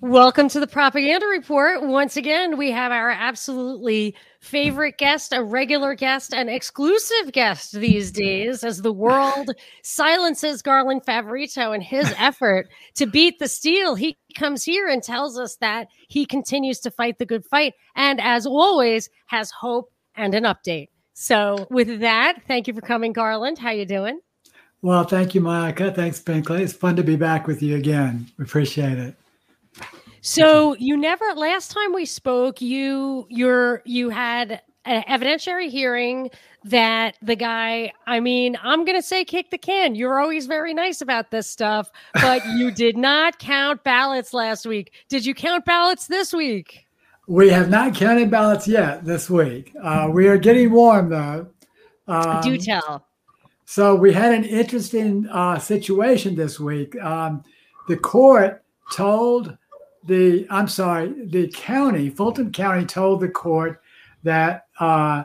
Welcome to the Propaganda Report. Once again, we have our absolutely favorite guest, a regular guest, an exclusive guest these days as the world silences Garland Favorito in his effort to beat the steal. He comes here and tells us that he continues to fight the good fight and, as always, has hope and an update. So, with that, thank you for coming, Garland. How you doing? Well, thank you, Monica. Thanks, Binkley. It's fun to be back with you again. We appreciate it. So you never last time we spoke, you you're you had an evidentiary hearing that the guy, I mean, I'm going to say kick the can. You're always very nice about this stuff, but you did not count ballots last week. Did you count ballots this week? We have not counted ballots yet this week. Uh, we are getting warm though. Um, Do tell. So we had an interesting uh, situation this week. Um, the court told the I'm sorry, the county, Fulton County, told the court that uh,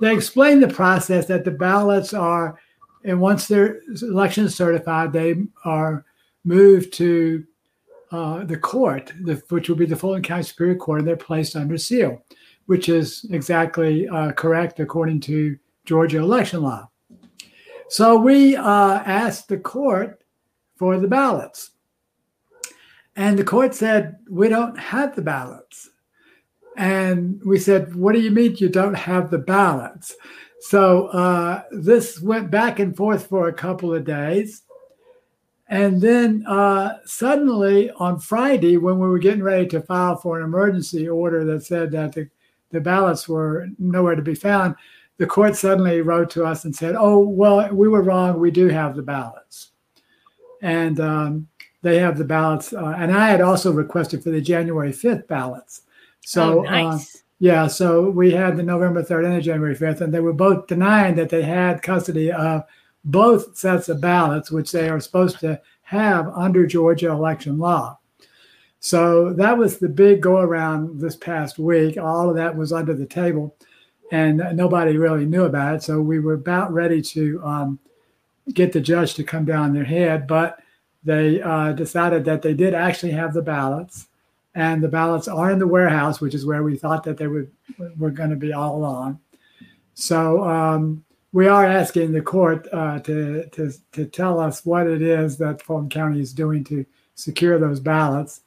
they explained the process that the ballots are, and once their election is certified, they are moved to uh, the court, the, which will be the Fulton County Superior Court, and they're placed under seal, which is exactly uh, correct according to Georgia election law. So we uh, asked the court for the ballots. And the court said, We don't have the ballots. And we said, What do you mean you don't have the ballots? So uh, this went back and forth for a couple of days. And then uh, suddenly on Friday, when we were getting ready to file for an emergency order that said that the, the ballots were nowhere to be found, the court suddenly wrote to us and said, Oh, well, we were wrong. We do have the ballots. And um, they have the ballots. Uh, and I had also requested for the January 5th ballots. So, oh, nice. uh, yeah, so we had the November 3rd and the January 5th, and they were both denying that they had custody of both sets of ballots, which they are supposed to have under Georgia election law. So that was the big go around this past week. All of that was under the table, and nobody really knew about it. So we were about ready to um, get the judge to come down their head, but they uh, decided that they did actually have the ballots, and the ballots are in the warehouse, which is where we thought that they would were going to be all along. So um, we are asking the court uh, to, to to tell us what it is that Fulton County is doing to secure those ballots.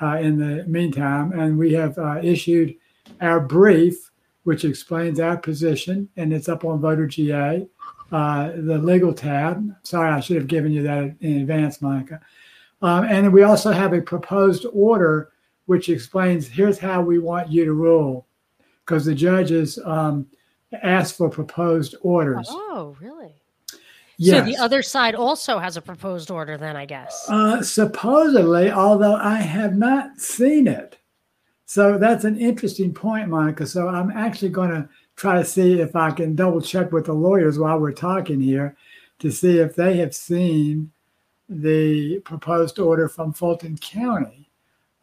Uh, in the meantime, and we have uh, issued our brief, which explains our position, and it's up on Voter GA uh, the legal tab. Sorry, I should have given you that in advance, Monica. Um, and we also have a proposed order which explains here's how we want you to rule, because the judges um, asked for proposed orders. Oh, really? Yes. So the other side also has a proposed order, then I guess. Uh, supposedly, although I have not seen it. So that's an interesting point, Monica. So I'm actually going to try to see if I can double check with the lawyers while we're talking here to see if they have seen the proposed order from Fulton County.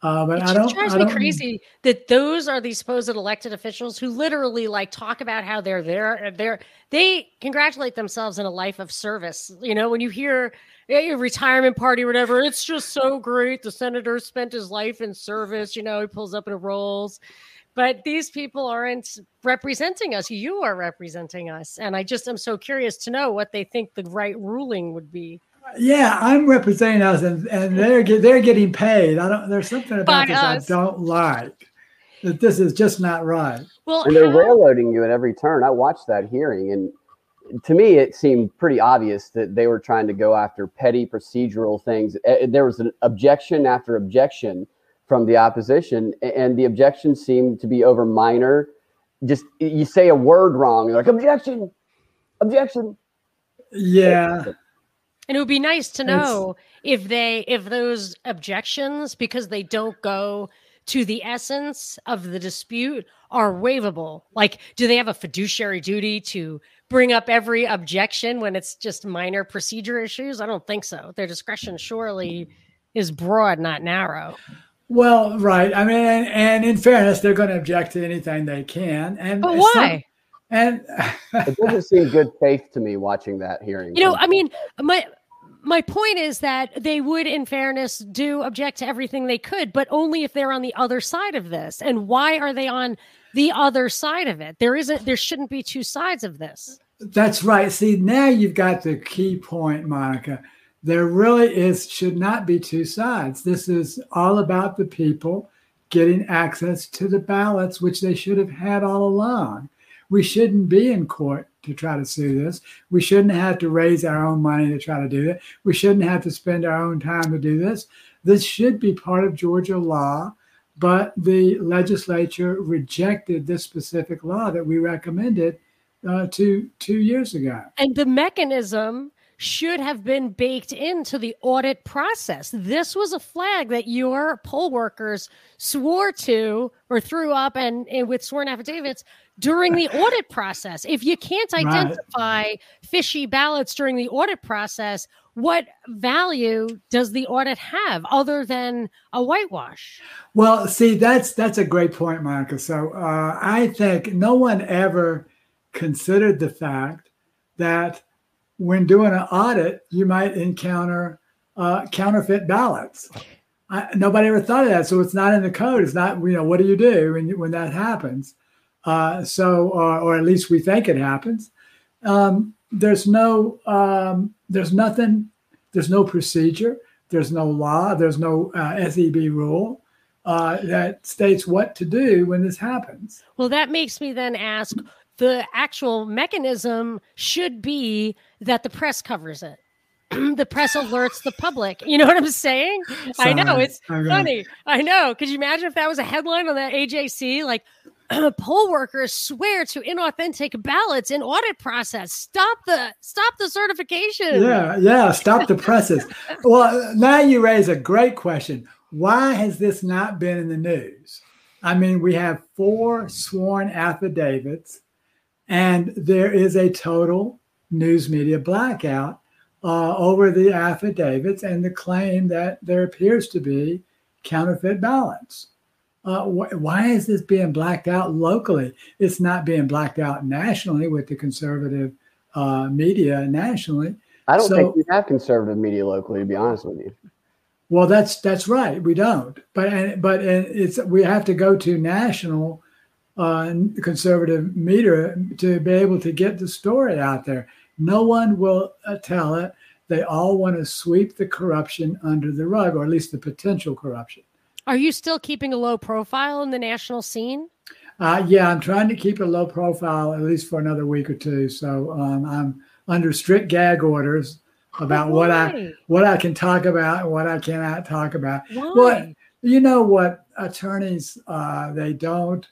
Uh, but it I don't. drives I don't, me crazy that those are the supposed elected officials who literally like talk about how they're there. They're they congratulate themselves in a life of service. You know, when you hear a retirement party or whatever, it's just so great. The senator spent his life in service. You know, he pulls up and rolls but these people aren't representing us. You are representing us. And I just am so curious to know what they think the right ruling would be. Yeah, I'm representing us, and, and they're they're getting paid. I don't. There's something about By this us. I don't like. That this is just not right. Well, and they're how- railroading you at every turn. I watched that hearing, and to me, it seemed pretty obvious that they were trying to go after petty procedural things. Eh, eh, there was an objection after objection from the opposition, and the objections seem to be over minor. Just you say a word wrong, you're like objection, objection. Yeah. And it would be nice to know it's, if they if those objections because they don't go to the essence of the dispute are waivable. Like do they have a fiduciary duty to bring up every objection when it's just minor procedure issues? I don't think so. Their discretion surely is broad, not narrow. Well, right. I mean, and, and in fairness, they're going to object to anything they can. And but why? Some, and it doesn't seem good faith to me watching that hearing. You know, I mean, my my point is that they would, in fairness, do object to everything they could, but only if they're on the other side of this. And why are they on the other side of it? There isn't. There shouldn't be two sides of this. That's right. See, now you've got the key point, Monica. There really is should not be two sides. This is all about the people getting access to the ballots, which they should have had all along. We shouldn't be in court to try to sue this. We shouldn't have to raise our own money to try to do it. We shouldn't have to spend our own time to do this. This should be part of Georgia law, but the legislature rejected this specific law that we recommended uh, two two years ago. And the mechanism should have been baked into the audit process. This was a flag that your poll workers swore to or threw up and, and with sworn affidavits during the audit process. If you can't identify right. fishy ballots during the audit process, what value does the audit have other than a whitewash? Well, see, that's that's a great point, Monica. So uh, I think no one ever considered the fact that when doing an audit, you might encounter uh, counterfeit ballots. I, nobody ever thought of that, so it's not in the code. It's not, you know, what do you do when when that happens? Uh, so, or, or, at least we think it happens. Um, there's no, um, there's nothing, there's no procedure, there's no law, there's no uh, SEB rule uh, that states what to do when this happens. Well, that makes me then ask the actual mechanism should be that the press covers it. the press alerts the public. You know what I'm saying? Sorry, I know it's funny. I know. Could you imagine if that was a headline on the AJC? Like, poll workers swear to inauthentic ballots in audit process. Stop the stop the certification. Yeah, yeah. Stop the presses. well, now you raise a great question. Why has this not been in the news? I mean, we have four sworn affidavits and there is a total news media blackout uh, over the affidavits and the claim that there appears to be counterfeit ballots. Uh, wh- why is this being blacked out locally? It's not being blacked out nationally with the conservative uh, media nationally. I don't so, think we have conservative media locally, to be honest with you. Well, that's that's right. We don't, but but it's we have to go to national uh, conservative media to be able to get the story out there. No one will uh, tell it. They all want to sweep the corruption under the rug, or at least the potential corruption. Are you still keeping a low profile in the national scene? Uh, yeah, I'm trying to keep a low profile at least for another week or two. So um, I'm under strict gag orders about what I what I can talk about and what I cannot talk about. Why? Well, you know what attorneys uh, they don't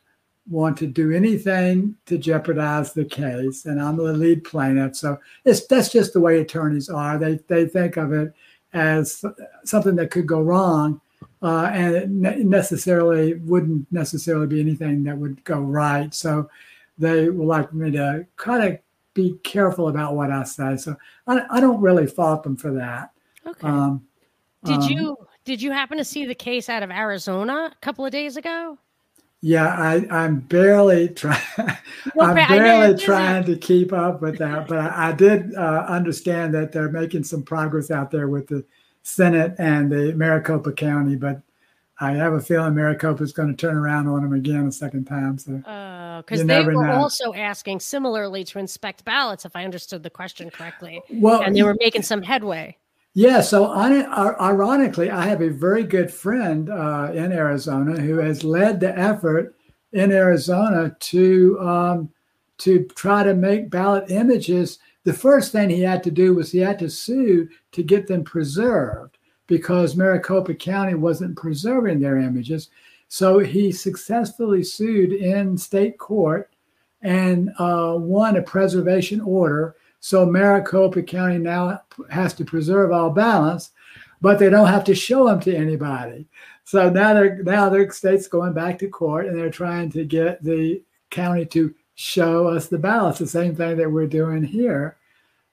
want to do anything to jeopardize the case, and I'm the lead plaintiff. So it's that's just the way attorneys are. They they think of it as something that could go wrong, uh, and it ne- necessarily wouldn't necessarily be anything that would go right. So they would like me to kind of be careful about what I say. So I, I don't really fault them for that. Okay. Um, did um, you did you happen to see the case out of Arizona a couple of days ago? Yeah, I, I'm barely trying. I'm barely trying to keep up with that, but I, I did uh, understand that they're making some progress out there with the Senate and the Maricopa County. But I have a feeling Maricopa is going to turn around on them again a second time. So, because uh, they were know. also asking similarly to inspect ballots, if I understood the question correctly. Well, and they were making some headway. Yeah, so on, ironically, I have a very good friend uh, in Arizona who has led the effort in Arizona to um, to try to make ballot images. The first thing he had to do was he had to sue to get them preserved because Maricopa County wasn't preserving their images. So he successfully sued in state court and uh, won a preservation order so Maricopa County now has to preserve all balance, but they don't have to show them to anybody. So now they're now their state's going back to court and they're trying to get the county to show us the balance. The same thing that we're doing here.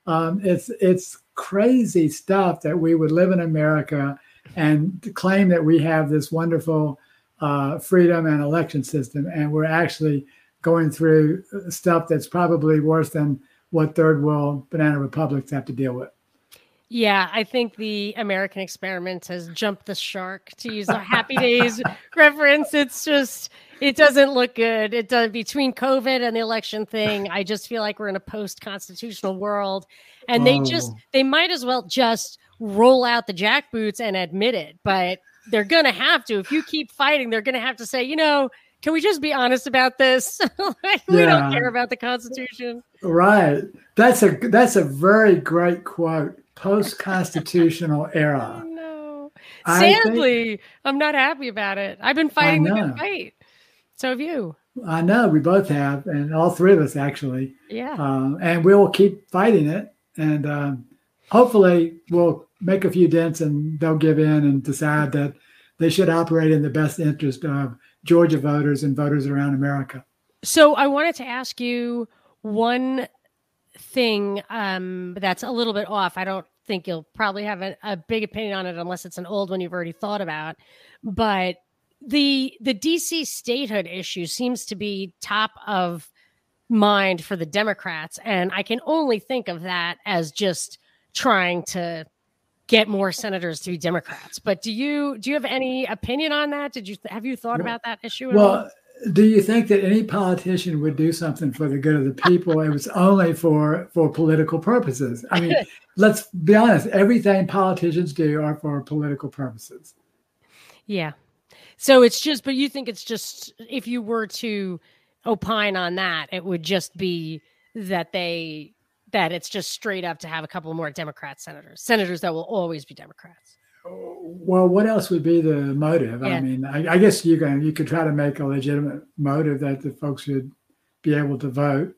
Um, it's it's crazy stuff that we would live in America and claim that we have this wonderful uh, freedom and election system, and we're actually going through stuff that's probably worse than what third world banana republics have to deal with. Yeah, I think the American experiment has jumped the shark to use a Happy Days reference. It's just it doesn't look good. It does between COVID and the election thing. I just feel like we're in a post-constitutional world, and oh. they just they might as well just roll out the jackboots and admit it. But they're gonna have to. If you keep fighting, they're gonna have to say, you know, can we just be honest about this? we yeah. don't care about the Constitution. Right. That's a that's a very great quote. Post constitutional era. No. Sadly, think, I'm not happy about it. I've been fighting the good fight. So have you. I know we both have, and all three of us actually. Yeah. Um, and we'll keep fighting it, and um, hopefully we'll make a few dents, and they'll give in and decide that they should operate in the best interest of Georgia voters and voters around America. So I wanted to ask you one thing um, that's a little bit off. I don't think you'll probably have a, a big opinion on it unless it's an old one you've already thought about, but the the DC statehood issue seems to be top of mind for the Democrats, and I can only think of that as just trying to get more senators to be Democrats. But do you do you have any opinion on that? Did you have you thought about that issue? well, all? do you think that any politician would do something for the good of the people? it was only for for political purposes. I mean, let's be honest. Everything politicians do are for political purposes. Yeah, so it's just, but you think it's just if you were to opine on that, it would just be that they that it's just straight up to have a couple more Democrat senators, senators that will always be Democrats. Well, what else would be the motive? Yeah. I mean, I, I, guess you can you could try to make a legitimate motive that the folks would be able to vote.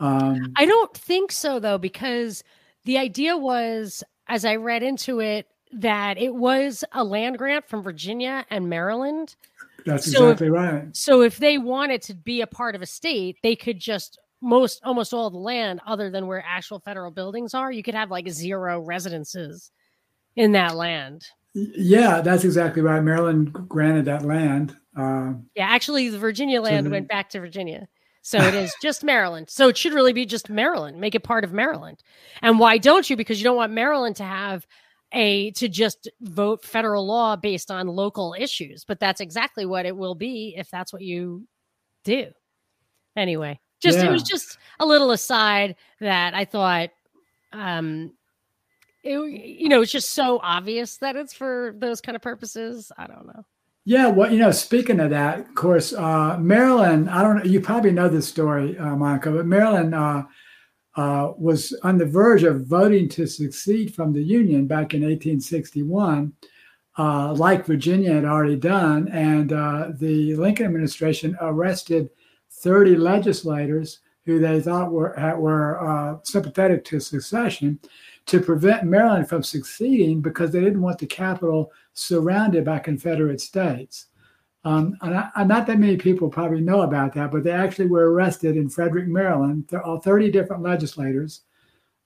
Um, I don't think so though, because the idea was, as I read into it, that it was a land grant from Virginia and Maryland. That's so exactly if, right. So if they wanted to be a part of a state, they could just most almost all the land other than where actual federal buildings are, you could have like zero residences in that land. Yeah, that's exactly right. Maryland granted that land. Uh, yeah, actually, the Virginia land went back to Virginia. So it is just Maryland. So it should really be just Maryland. Make it part of Maryland. And why don't you? Because you don't want Maryland to have a to just vote federal law based on local issues but that's exactly what it will be if that's what you do anyway just yeah. it was just a little aside that i thought um it, you know it's just so obvious that it's for those kind of purposes i don't know yeah well you know speaking of that of course uh maryland i don't know you probably know this story uh, monica but maryland uh uh, was on the verge of voting to secede from the Union back in 1861, uh, like Virginia had already done. And uh, the Lincoln administration arrested 30 legislators who they thought were, were uh, sympathetic to secession to prevent Maryland from seceding because they didn't want the capital surrounded by Confederate states. Um, and, I, not that many people probably know about that, but they actually were arrested in Frederick, Maryland. There are 30 different legislators.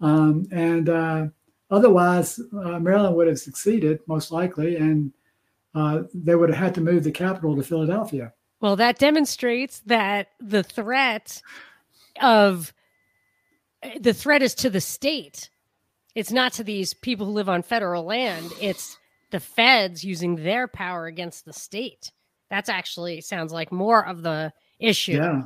Um, and uh, otherwise, uh, Maryland would have succeeded, most likely, and uh, they would have had to move the capital to Philadelphia. Well, that demonstrates that the threat of the threat is to the state. It's not to these people who live on federal land. It's the feds using their power against the state. That's actually sounds like more of the issue. Yeah.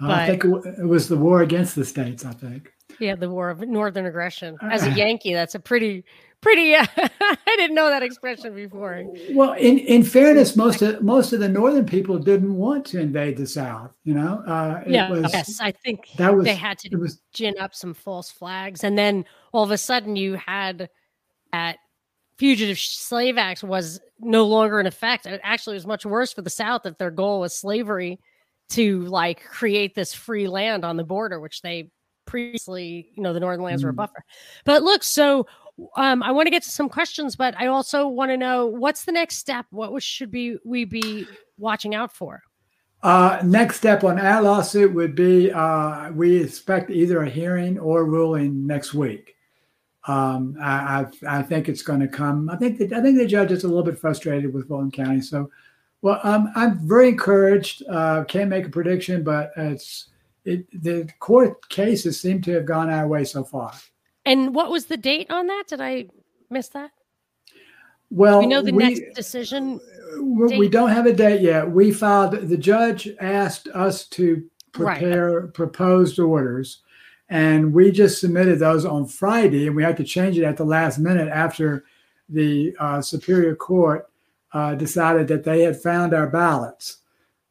Uh, but, I think it was the war against the states, I think. Yeah, the war of northern aggression. Uh, As a Yankee, that's a pretty pretty uh, I didn't know that expression before. Well, in, in fairness, most of most of the northern people didn't want to invade the South. You know, uh, yeah, was, yes, I think that was, they had to was, gin up some false flags, and then all of a sudden you had that Fugitive Slave Act was no longer in effect. It actually was much worse for the South if their goal was slavery to like create this free land on the border, which they previously, you know, the Northern lands mm. were a mm. buffer. But look, so um, I want to get to some questions, but I also want to know what's the next step? What should be we be watching out for? Uh, next step on our lawsuit would be uh, we expect either a hearing or ruling next week. Um, I, I, I, think it's going to come. I think I think the judge is a little bit frustrated with Fulton County. So, well, um, I'm very encouraged. Uh, can't make a prediction, but it's it, the court cases seem to have gone our way so far. And what was the date on that? Did I miss that? Well, we know the next decision. We, we don't have a date yet. We filed. The judge asked us to prepare right. proposed orders, and we just submitted those on Friday, and we had to change it at the last minute after the uh, Superior Court uh, decided that they had found our ballots.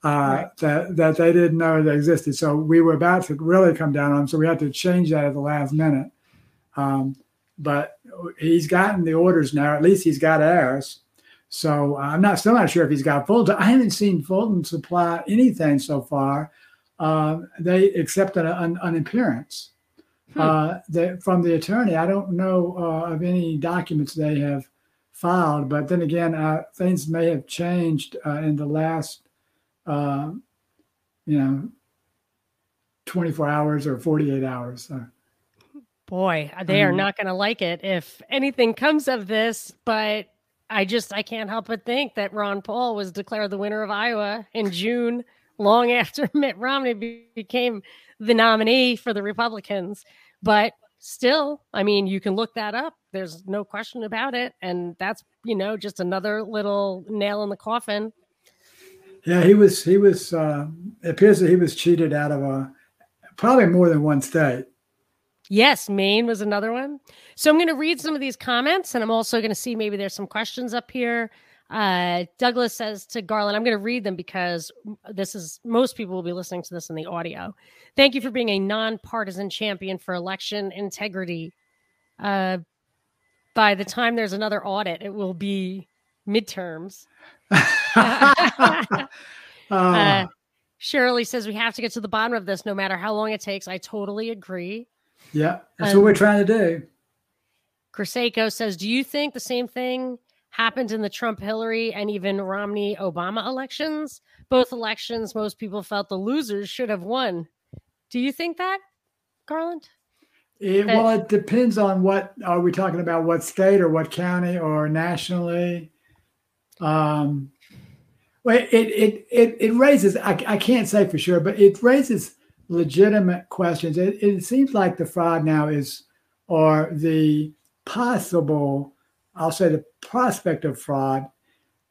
Uh, right. that that they didn't know they existed. So we were about to really come down on them. So we had to change that at the last minute. Um, but he's gotten the orders now. At least he's got ours. So I'm not still not sure if he's got Fulton. I haven't seen Fulton supply anything so far. Uh, they accepted an, an appearance hmm. uh, that, from the attorney. I don't know uh, of any documents they have filed, but then again, uh, things may have changed uh, in the last, uh, you know, 24 hours or 48 hours. So. Boy, they are mm-hmm. not going to like it if anything comes of this. But I just I can't help but think that Ron Paul was declared the winner of Iowa in June, long after Mitt Romney be- became the nominee for the Republicans. But still, I mean, you can look that up. There's no question about it, and that's you know just another little nail in the coffin. Yeah, he was. He was. Uh, it appears that he was cheated out of a probably more than one state. Yes, Maine was another one. So I'm going to read some of these comments and I'm also going to see maybe there's some questions up here. Uh, Douglas says to Garland, I'm going to read them because this is most people will be listening to this in the audio. Thank you for being a nonpartisan champion for election integrity. Uh, by the time there's another audit, it will be midterms. uh, Shirley says we have to get to the bottom of this no matter how long it takes. I totally agree. Yeah, that's um, what we're trying to do. Crusaco says, Do you think the same thing happened in the Trump Hillary and even Romney Obama elections? Both elections, most people felt the losers should have won. Do you think that, Garland? It, well, it depends on what are we talking about? What state or what county or nationally? Um, well, it it it it raises. I, I can't say for sure, but it raises legitimate questions. It, it seems like the fraud now is, or the possible, I'll say the prospect of fraud,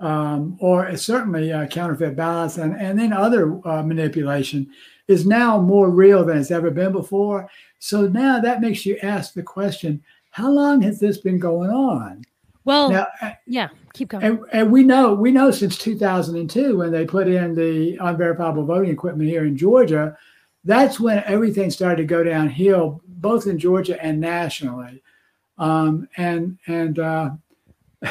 um, or certainly uh, counterfeit ballots and, and then other uh, manipulation is now more real than it's ever been before. So now that makes you ask the question how long has this been going on? Well, now, uh, yeah, keep going. And, and, we know we know since 2002 when they put in the unverifiable voting equipment here in Georgia that's when everything started to go downhill, both in Georgia and nationally. Um, and and uh,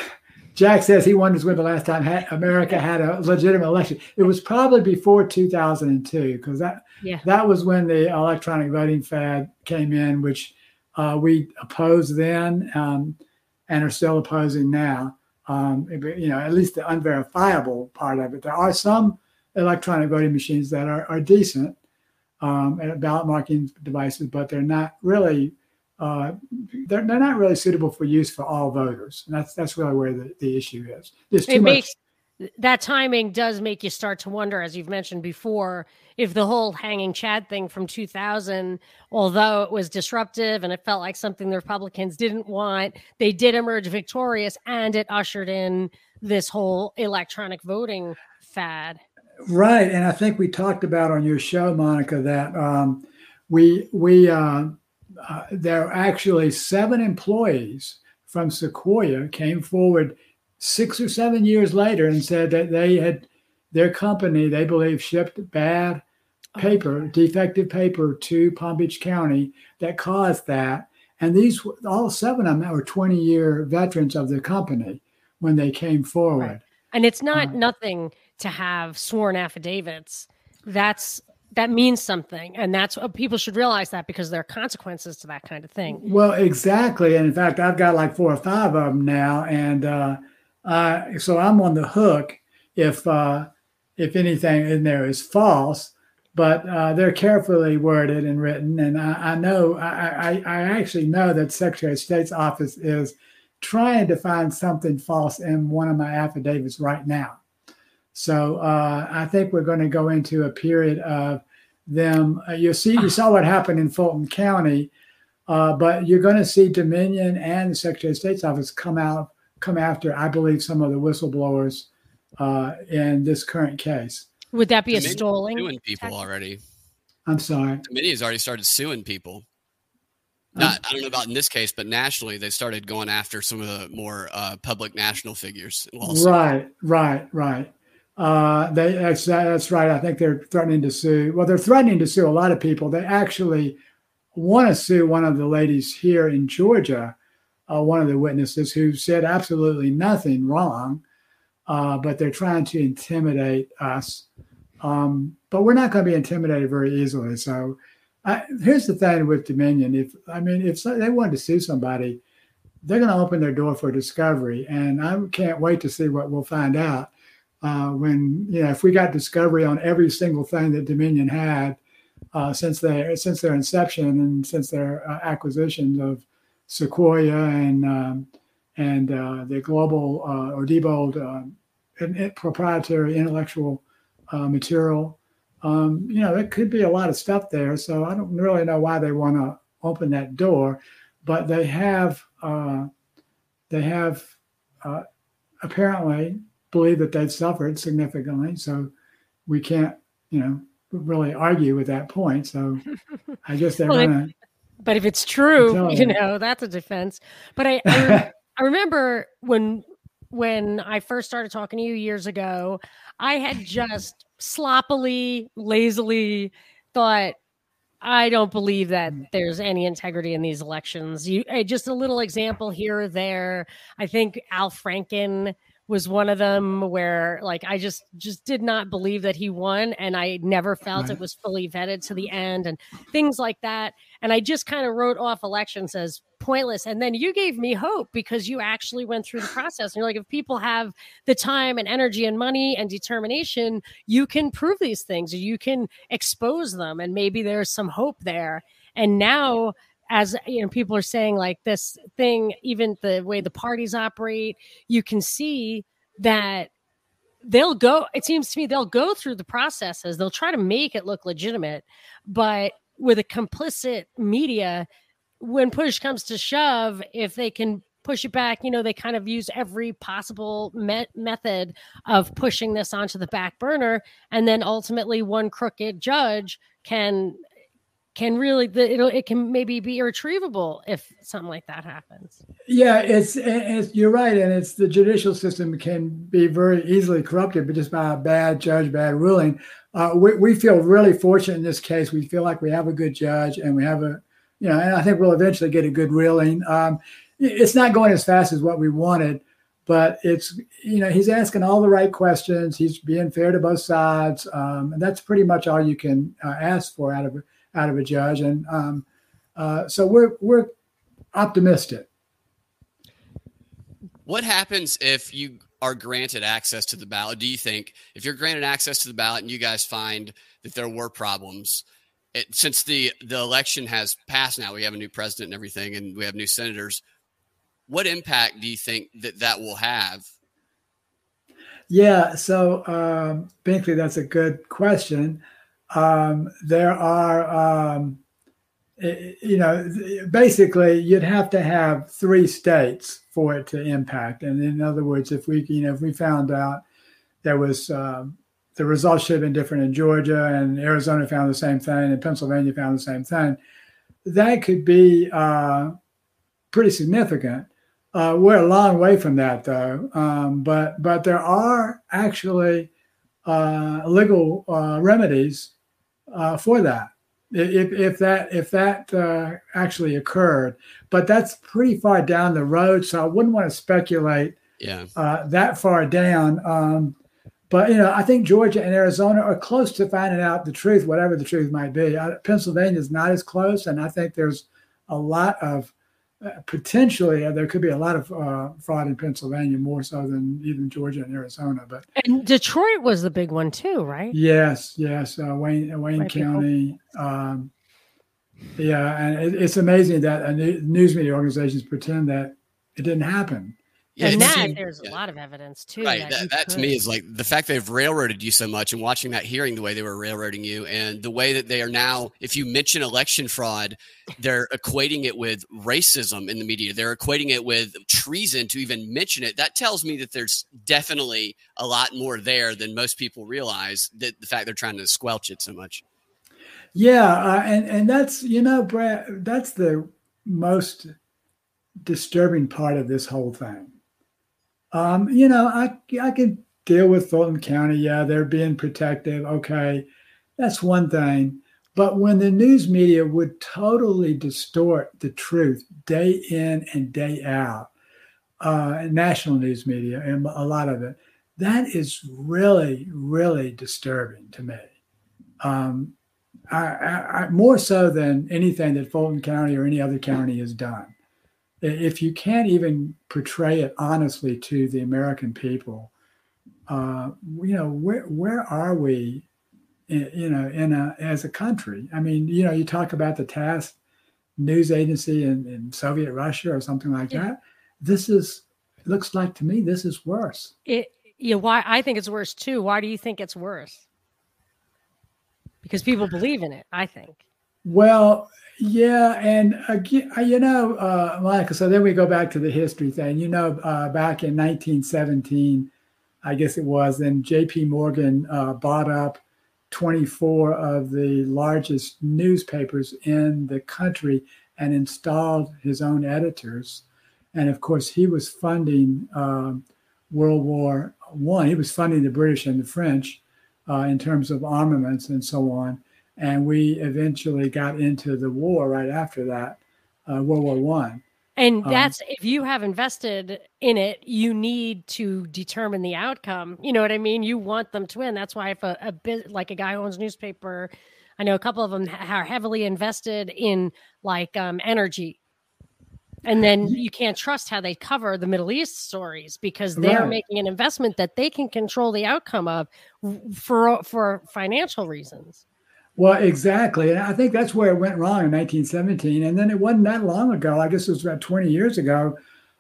Jack says he wonders when the last time America had a legitimate election. It was probably before 2002 because that yeah. that was when the electronic voting fad came in, which uh, we opposed then um, and are still opposing now. Um, you know, at least the unverifiable part of it. There are some electronic voting machines that are, are decent, um, and ballot marking devices, but they're not really uh, they're, they're not really suitable for use for all voters. And that's that's really where the, the issue is. There's too it much. Makes, that timing does make you start to wonder, as you've mentioned before, if the whole hanging Chad thing from 2000, although it was disruptive and it felt like something the Republicans didn't want, they did emerge victorious and it ushered in this whole electronic voting fad. Right, and I think we talked about on your show, Monica, that um, we we uh, uh, there are actually seven employees from Sequoia came forward six or seven years later and said that they had their company they believe shipped bad paper, defective paper to Palm Beach County that caused that. And these all seven of them were 20 year veterans of the company when they came forward. Right. And it's not uh, nothing to have sworn affidavits. That's that means something. And that's what people should realize that because there are consequences to that kind of thing. Well exactly. And in fact i've got like four or five of them now. And uh, uh, so i'm on the hook if uh, if anything in there is false but uh, they're carefully worded and written. And i, I know I, I, I actually know that secretary of state's office is trying to find something false in one of my affidavits right now so uh, I think we're going to go into a period of them. Uh, you see, you saw what happened in Fulton County. Uh, but you're going to see Dominion and the Secretary of State's office come out, come after, I believe, some of the whistleblowers uh, in this current case. Would that be Dominion a stalling? Suing people tactic? already. I'm sorry. Dominion's already started suing people. Not, I don't know about in this case, but nationally, they started going after some of the more uh, public national figures. in. Right, right, right. Uh, they that's that's right. I think they're threatening to sue. Well, they're threatening to sue a lot of people. They actually want to sue one of the ladies here in Georgia, uh, one of the witnesses who said absolutely nothing wrong, uh, but they're trying to intimidate us. Um, but we're not going to be intimidated very easily. So I, here's the thing with Dominion: if I mean, if so- they wanted to sue somebody, they're going to open their door for discovery, and I can't wait to see what we'll find out uh, when you know if we got discovery on every single thing that Dominion had uh, since their since their inception and since their uh, acquisitions of Sequoia and um, and uh, the global uh, or Diebold uh, proprietary intellectual material. Um, you know, there could be a lot of stuff there. So I don't really know why they want to open that door, but they have they have apparently believe that they've suffered significantly. So we can't, you know, really argue with that point. So I guess they're Well, to. But if it's true, you know, that's a defense. But I, I, I remember when when I first started talking to you years ago, I had just sloppily, lazily thought, I don't believe that mm. there's any integrity in these elections. You just a little example here or there. I think Al Franken was one of them where like I just just did not believe that he won and I never felt it was fully vetted to the end and things like that. And I just kind of wrote off elections as pointless. And then you gave me hope because you actually went through the process. And you're like, if people have the time and energy and money and determination, you can prove these things, you can expose them, and maybe there's some hope there. And now, as you know, people are saying like this thing, even the way the parties operate, you can see that they'll go it seems to me they'll go through the processes. They'll try to make it look legitimate but with a complicit media when push comes to shove if they can push it back you know they kind of use every possible me- method of pushing this onto the back burner and then ultimately one crooked judge can can really the, it'll it can maybe be irretrievable if something like that happens Yeah, it's, it's you're right, and it's the judicial system can be very easily corrupted, but just by a bad judge, bad ruling. Uh, we, we feel really fortunate in this case. We feel like we have a good judge, and we have a, you know, and I think we'll eventually get a good ruling. Um, it's not going as fast as what we wanted, but it's, you know, he's asking all the right questions. He's being fair to both sides, um, and that's pretty much all you can uh, ask for out of out of a judge. And um, uh, so we're we're optimistic. What happens if you are granted access to the ballot? Do you think if you're granted access to the ballot and you guys find that there were problems, it, since the the election has passed now, we have a new president and everything, and we have new senators. What impact do you think that that will have? Yeah, so um, Binkley, that's a good question. Um, there are, um, you know, basically you'd have to have three states for it to impact. And in other words, if we, you know, if we found out there was um, the results should have been different in Georgia and Arizona found the same thing and Pennsylvania found the same thing, that could be uh, pretty significant. Uh, we're a long way from that, though. Um, but but there are actually uh, legal uh, remedies uh, for that. If, if that if that uh, actually occurred, but that's pretty far down the road, so I wouldn't want to speculate Yeah, uh, that far down. Um, but you know, I think Georgia and Arizona are close to finding out the truth, whatever the truth might be. Uh, Pennsylvania is not as close, and I think there's a lot of potentially uh, there could be a lot of uh, fraud in Pennsylvania, more so than even Georgia and Arizona. But and detroit was the big one too right yes, yes, uh, Wayne Wayne Might be County. Um, yeah, and it, it's amazing that uh, new- news media organizations pretend that it didn't happen. Yeah, and that there's yeah. a lot of evidence too. Right. That, that, that to me is like the fact they've railroaded you so much and watching that hearing the way they were railroading you and the way that they are now, if you mention election fraud, they're equating it with racism in the media. They're equating it with treason to even mention it. That tells me that there's definitely a lot more there than most people realize that the fact they're trying to squelch it so much. Yeah. Uh, and, and that's, you know, Brad, that's the most disturbing part of this whole thing um, you know, I I can deal with Fulton County. Yeah, they're being protective. Okay, that's one thing. But when the news media would totally distort the truth day in and day out, uh, national news media and a lot of it, that is really, really disturbing to me. Um, I, I, I, more so than anything that Fulton County or any other county has done if you can't even portray it honestly to the American people, uh, you know, where where are we, in, you know, in a as a country? I mean, you know, you talk about the TASS news agency in, in Soviet Russia or something like yeah. that. This is looks like to me this is worse. It yeah, why I think it's worse too. Why do you think it's worse? Because people believe in it, I think. Well, yeah, and again, you know, uh, Michael. So then we go back to the history thing. You know, uh, back in 1917, I guess it was, then J.P. Morgan uh, bought up 24 of the largest newspapers in the country and installed his own editors. And of course, he was funding um, World War One. He was funding the British and the French uh, in terms of armaments and so on and we eventually got into the war right after that, uh, World War One. And um, that's um, if you have invested in it, you need to determine the outcome. You know what I mean? You want them to win. That's why if a, a bit like a guy who owns newspaper, I know a couple of them are heavily invested in like um, energy. And then you can't trust how they cover the Middle East stories because they're right. making an investment that they can control the outcome of for for financial reasons. Well, exactly. And I think that's where it went wrong in 1917. And then it wasn't that long ago, I guess it was about 20 years ago,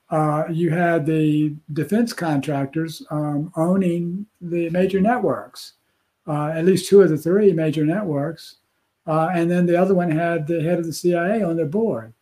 uh, you had the defense contractors um, owning the major networks, uh, at least two of the three major networks. Uh, and then the other one had the head of the CIA on their board.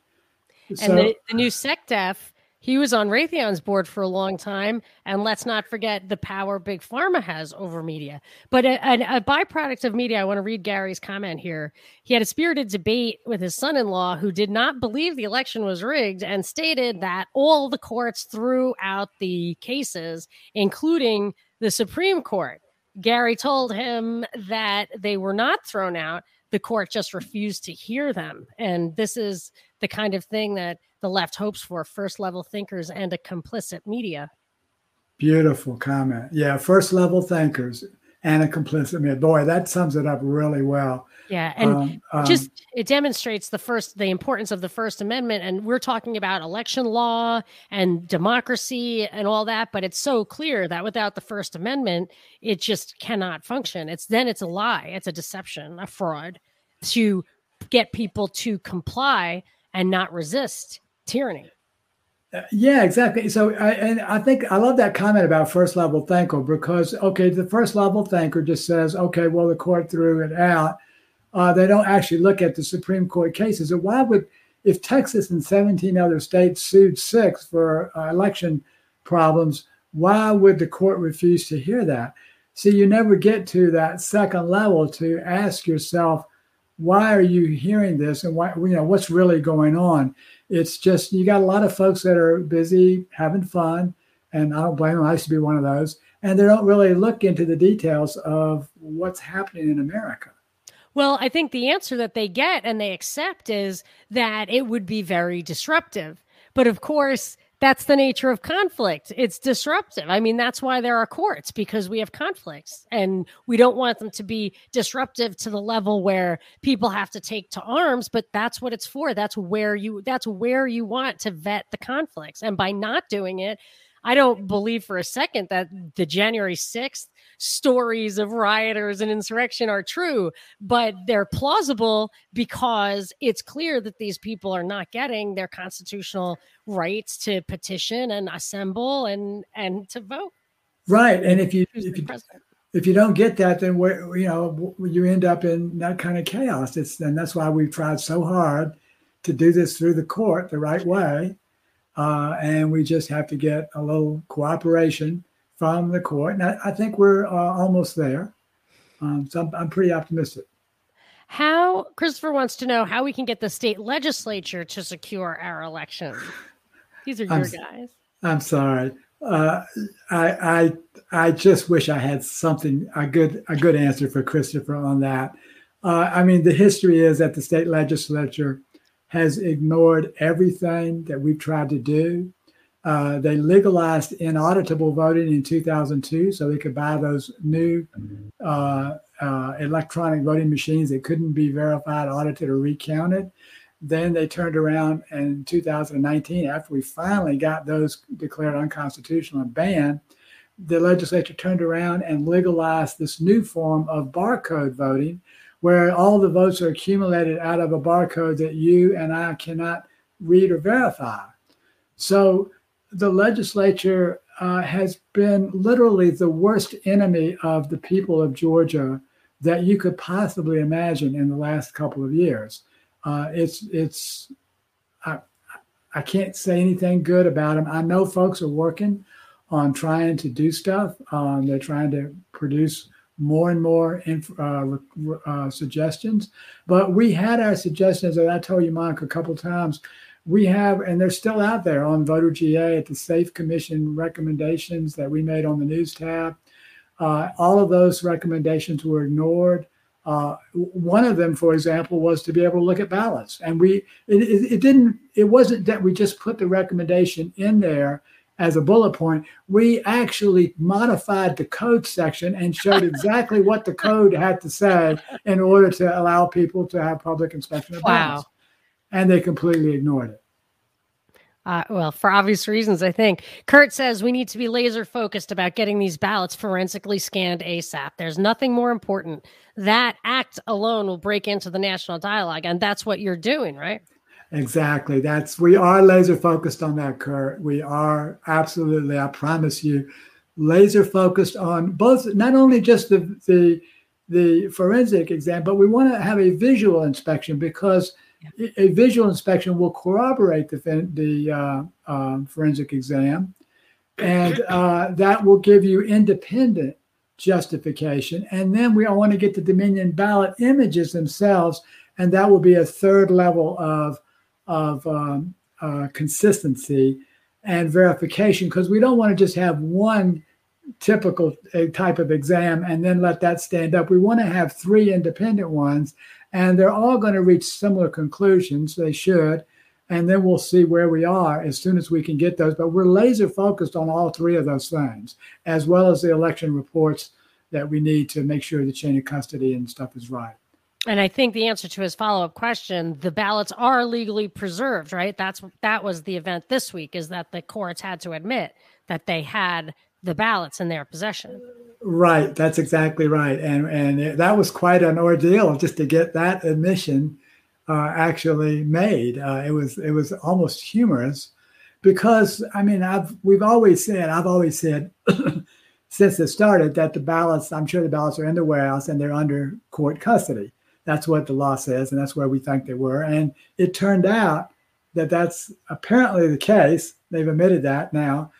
And so, the, the new SecDef he was on Raytheon's board for a long time. And let's not forget the power Big Pharma has over media. But a, a, a, byproduct of media, I want to read Gary's comment here. He had a spirited debate with his son in law who did not believe the election was rigged and stated that all the courts threw out the cases, including the Supreme Court. Gary told him that they were not thrown out. The court just refused to hear them. And this is the kind of thing that the left hopes for first level thinkers and a complicit media. Beautiful comment. Yeah, first level thinkers and a complicit media. Boy, that sums it up really well. Yeah, and um, um, just it demonstrates the first the importance of the First Amendment, and we're talking about election law and democracy and all that. But it's so clear that without the First Amendment, it just cannot function. It's then it's a lie, it's a deception, a fraud to get people to comply and not resist tyranny. Uh, yeah, exactly. So, I, and I think I love that comment about first level thinker because, okay, the first level thinker just says, okay, well, the court threw it out. Uh, they don't actually look at the Supreme Court cases. So, why would, if Texas and 17 other states sued six for uh, election problems, why would the court refuse to hear that? See, you never get to that second level to ask yourself, why are you hearing this and why, you know, what's really going on? it's just you got a lot of folks that are busy having fun, and I don't blame them. I used to be one of those, and they don't really look into the details of what's happening in America. Well, I think the answer that they get and they accept is that it would be very disruptive. But of course, that's the nature of conflict. It's disruptive. I mean, that's why there are courts because we have conflicts and we don't want them to be disruptive to the level where people have to take to arms, but that's what it's for. That's where you that's where you want to vet the conflicts. And by not doing it, I don't believe for a second that the January 6th stories of rioters and insurrection are true, but they're plausible because it's clear that these people are not getting their constitutional rights to petition and assemble and and to vote. Right, and if you if you if you don't get that, then where you know you end up in that kind of chaos. It's and that's why we've tried so hard to do this through the court the right way, uh, and we just have to get a little cooperation from the court. And I, I think we're uh, almost there. Um, so I'm, I'm pretty optimistic. How Christopher wants to know how we can get the state legislature to secure our election. These are your I'm, guys. I'm sorry. Uh, I, I I just wish I had something a good a good answer for Christopher on that. Uh, I mean, the history is that the state legislature has ignored everything that we've tried to do. Uh, they legalized inauditable voting in 2002 so they could buy those new uh, uh, electronic voting machines that couldn't be verified, audited, or recounted. Then they turned around in 2019, after we finally got those declared unconstitutional and banned, the legislature turned around and legalized this new form of barcode voting, where all the votes are accumulated out of a barcode that you and I cannot read or verify. So the legislature uh, has been literally the worst enemy of the people of Georgia that you could possibly imagine in the last couple of years. Uh, it's it's I, I can't say anything good about them. I know folks are working on trying to do stuff. Um, they're trying to produce more and more inf- uh, uh, suggestions. But we had our suggestions, as I told you, Monica, a couple times we have, and they're still out there on Voter GA at the Safe Commission recommendations that we made on the news tab. Uh, all of those recommendations were ignored. Uh, one of them, for example, was to be able to look at ballots, and we it, it, it, didn't. It wasn't that we just put the recommendation in there as a bullet point. We actually modified the code section and showed exactly what the code had to say in order to allow people to have public inspection of wow. ballots and they completely ignored it. Uh, well, for obvious reasons, I think. Kurt says we need to be laser focused about getting these ballots forensically scanned ASAP. There's nothing more important. That act alone will break into the national dialogue, and that's what you're doing, right? Exactly. That's we are laser focused on that, Kurt. We are absolutely. I promise you, laser focused on both. Not only just the the the forensic exam, but we want to have a visual inspection because a visual inspection will corroborate the, the uh, uh, forensic exam, and uh, that will give you independent justification. And then we want to get the Dominion ballot images themselves, and that will be a third level of of um, uh, consistency and verification because we don't want to just have one typical uh, type of exam and then let that stand up. We want to have three independent ones and they're all going to reach similar conclusions. They should. And then we'll see where we are as soon as we can get those. But we're laser focused on all three of those things, as well as the election reports that we need to make sure the chain of custody and stuff is right. And I think the answer to his follow-up question, the ballots are legally preserved, right? That's that was the event this week is that the courts had to admit that they had the ballots in their possession. Right, that's exactly right, and and it, that was quite an ordeal just to get that admission uh, actually made. Uh, it was it was almost humorous because I mean I've we've always said I've always said since it started that the ballots I'm sure the ballots are in the warehouse and they're under court custody. That's what the law says, and that's where we think they were. And it turned out that that's apparently the case. They've admitted that now,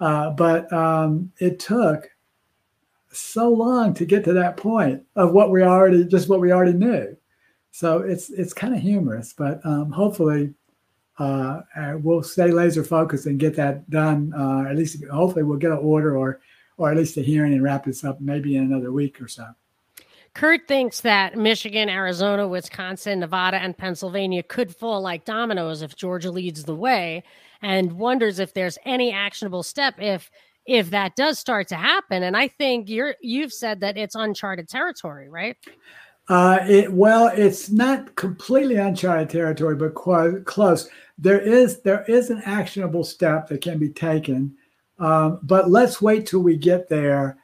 uh, but um, it took so long to get to that point of what we already just what we already knew. So it's it's kind of humorous, but um, hopefully uh, uh, we'll stay laser focused and get that done. Uh, at least hopefully we'll get an order or or at least a hearing and wrap this up maybe in another week or so. Kurt thinks that Michigan, Arizona, Wisconsin, Nevada, and Pennsylvania could fall like dominoes if Georgia leads the way, and wonders if there's any actionable step if if that does start to happen. And I think you're you've said that it's uncharted territory, right? Uh, it, well, it's not completely uncharted territory, but quite close. There is there is an actionable step that can be taken Um, but let's wait till we get there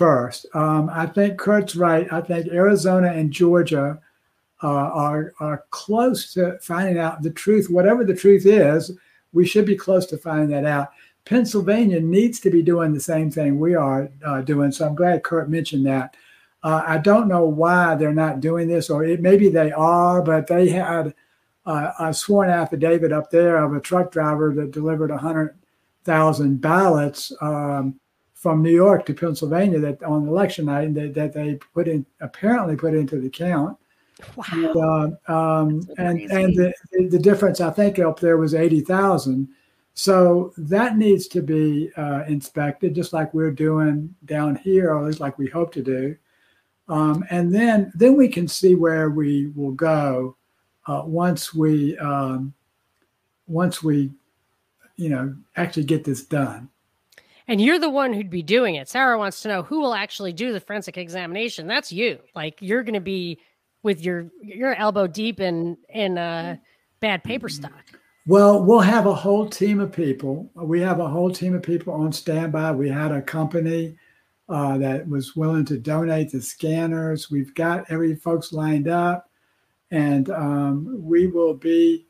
first. Um, I think Kurt's right. I think Arizona and Georgia uh, are are close to finding out the truth. Whatever the truth is, we should be close to finding that out. Pennsylvania needs to be doing the same thing we are uh, doing. So I'm glad Kurt mentioned that. Uh, I don't know why they're not doing this, or it, maybe they are, but they had uh, a sworn affidavit up there of a truck driver that delivered 100,000 ballots um, from New York to Pennsylvania that on election night that, that they put in apparently put into the count. Wow. And, uh, um, and, and the, the difference I think up there was 80,000. So that needs to be uh, inspected, just like we're doing down here, or at least like we hope to do. Um, and then then we can see where we will go uh, once we um, once we you know actually get this done. And you're the one who'd be doing it. Sarah wants to know who will actually do the forensic examination. That's you. Like you're going to be with your your elbow deep in in uh, bad paper stock. Well, we'll have a whole team of people. We have a whole team of people on standby. We had a company uh, that was willing to donate the scanners. We've got every folks lined up, and um, we will be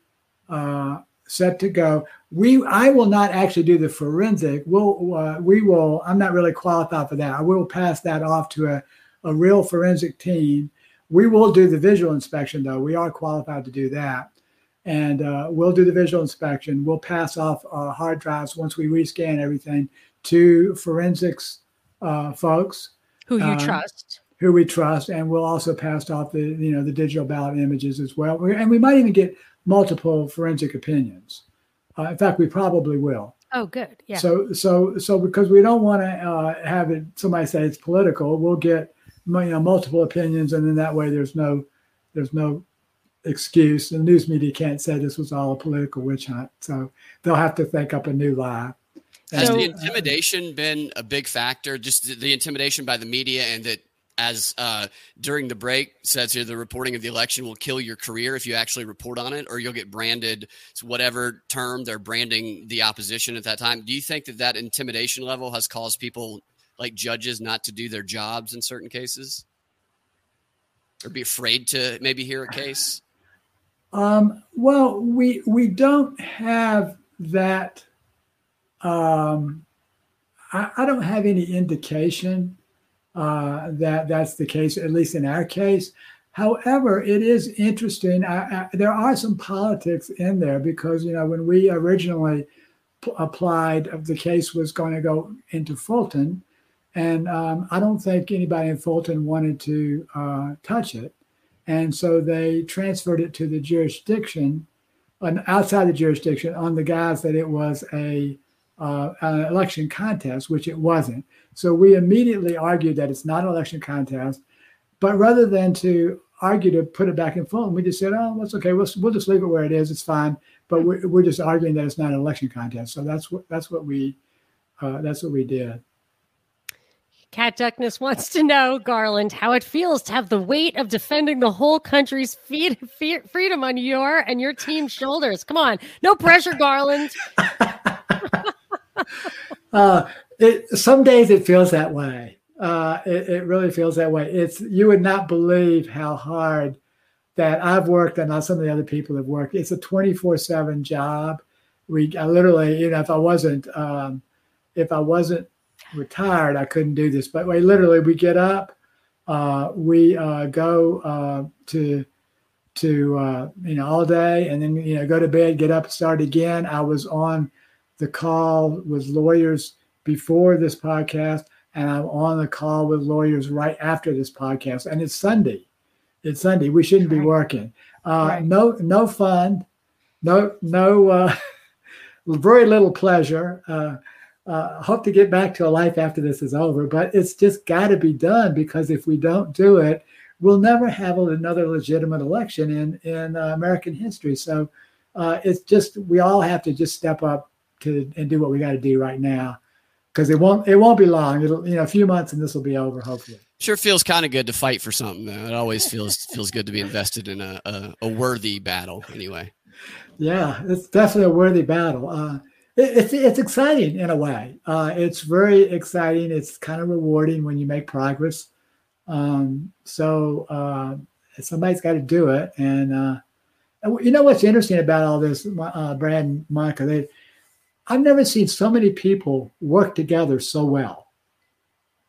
uh, set to go. We I will not actually do the forensic. We'll uh, we will. I'm not really qualified for that. I will pass that off to a, a real forensic team. We will do the visual inspection though. We are qualified to do that and uh, we'll do the visual inspection. We'll pass off our hard drives once we rescan everything to forensics uh, folks who you uh, trust, who we trust, and we'll also pass off the you know the digital ballot images as well, and we might even get multiple forensic opinions. Uh, in fact, we probably will. Oh, good. Yeah. So so so because we don't want to uh, have it somebody say it's political, we'll get you know multiple opinions, and then that way there's no there's no excuse. The news media can't say this was all a political witch hunt, so they'll have to think up a new lie. Has so, the intimidation been a big factor? Just the intimidation by the media, and that as uh, during the break says here, the reporting of the election will kill your career if you actually report on it, or you'll get branded whatever term they're branding the opposition at that time. Do you think that that intimidation level has caused people like judges not to do their jobs in certain cases, or be afraid to maybe hear a case? Um, well, we we don't have that um, I, I, don't have any indication uh, that that's the case, at least in our case. However, it is interesting. I, I, there are some politics in there because you know when we originally p- applied, uh, the case was going to go into Fulton, and um, I don't think anybody in Fulton wanted to uh, touch it, and so they transferred it to the jurisdiction, and outside the jurisdiction, on the guise that it was a uh, an election contest, which it wasn't. So we immediately argued that it's not an election contest. But rather than to argue to put it back in full, we just said, oh, that's okay. We'll, we'll just leave it where it is. It's fine. But we're, we're just arguing that it's not an election contest. So that's what that's what we uh, that's what we did. Cat Duckness wants to know, Garland, how it feels to have the weight of defending the whole country's freedom on your and your team's shoulders. Come on, no pressure, Garland. uh, it, some days it feels that way. Uh, it, it, really feels that way. It's you would not believe how hard that I've worked and not some of the other people have worked. It's a twenty four seven job. We I literally, you know, if I wasn't um, if I wasn't retired, I couldn't do this. But we literally we get up, uh, we uh, go uh, to to uh, you know all day, and then you know go to bed, get up, start again. I was on the call with lawyers before this podcast, and I'm on the call with lawyers right after this podcast. And it's Sunday. It's Sunday. We shouldn't be working. Uh, right. No, no fun. No, no. Uh, very little pleasure. Uh, uh, hope to get back to a life after this is over, but it's just got to be done because if we don't do it, we'll never have another legitimate election in in uh, American history. So uh, it's just we all have to just step up to and do what we got to do right now because it won't it won't be long. It'll you know a few months and this will be over hopefully. Sure feels kind of good to fight for something. Though. It always feels feels good to be invested in a, a, a worthy battle. Anyway. Yeah, it's definitely a worthy battle. Uh, it, it's it's exciting in a way. Uh, it's very exciting. It's kind of rewarding when you make progress. Um, so uh, somebody's got to do it, and uh, you know what's interesting about all this, uh, Brad and Monica? They, I've never seen so many people work together so well,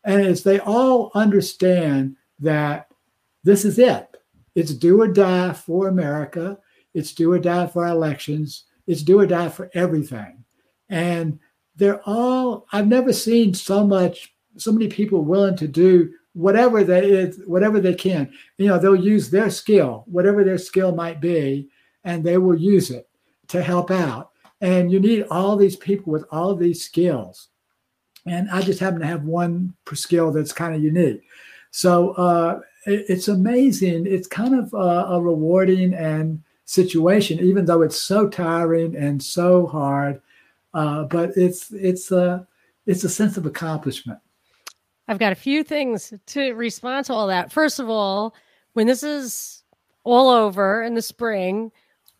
and as they all understand that this is it. It's do or die for America. It's do or die for elections. It's do or die for everything. And they're all, I've never seen so much, so many people willing to do whatever they is, whatever they can. You know, they'll use their skill, whatever their skill might be, and they will use it to help out. And you need all these people with all these skills. And I just happen to have one skill that's kind of unique. So uh, it, it's amazing. It's kind of a, a rewarding and situation, even though it's so tiring and so hard. Uh, but it's it's a it's a sense of accomplishment. I've got a few things to respond to all that. First of all, when this is all over in the spring,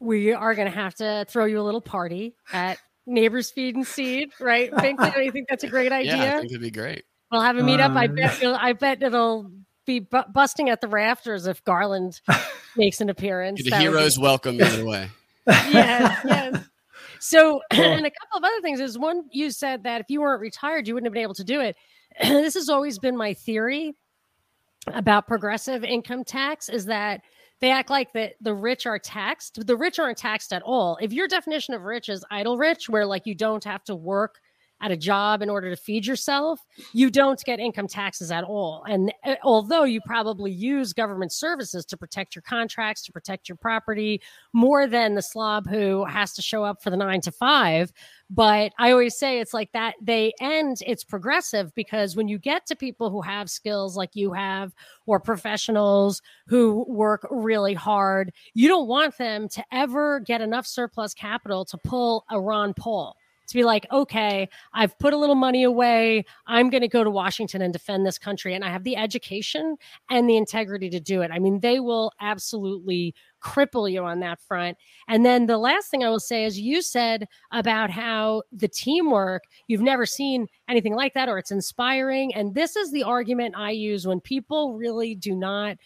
we are going to have to throw you a little party at Neighbors Feed and Seed, right? Binkley, do you think that's a great idea? Yeah, I think it'd be great. We'll have a meetup. I um, bet. I bet it'll be bu- busting at the rafters if Garland makes an appearance. The heroes be- welcome either way. yes, yes. So, and a couple of other things is one, you said that if you weren't retired, you wouldn't have been able to do it. this has always been my theory about progressive income tax is that they act like that the rich are taxed. The rich aren't taxed at all. If your definition of rich is idle rich, where like you don't have to work at a job in order to feed yourself, you don't get income taxes at all. And uh, although you probably use government services to protect your contracts, to protect your property more than the slob who has to show up for the nine to five. But I always say it's like that they end, it's progressive because when you get to people who have skills like you have, or professionals who work really hard, you don't want them to ever get enough surplus capital to pull a Ron Paul to be like, okay, I've put a little money away. I'm going to go to Washington and defend this country. And I have the education and the integrity to do it. I mean, they will absolutely cripple you on that front. And then the last thing I will say is you said about how the teamwork, you've never seen anything like that or it's inspiring. And this is the argument I use when people really do not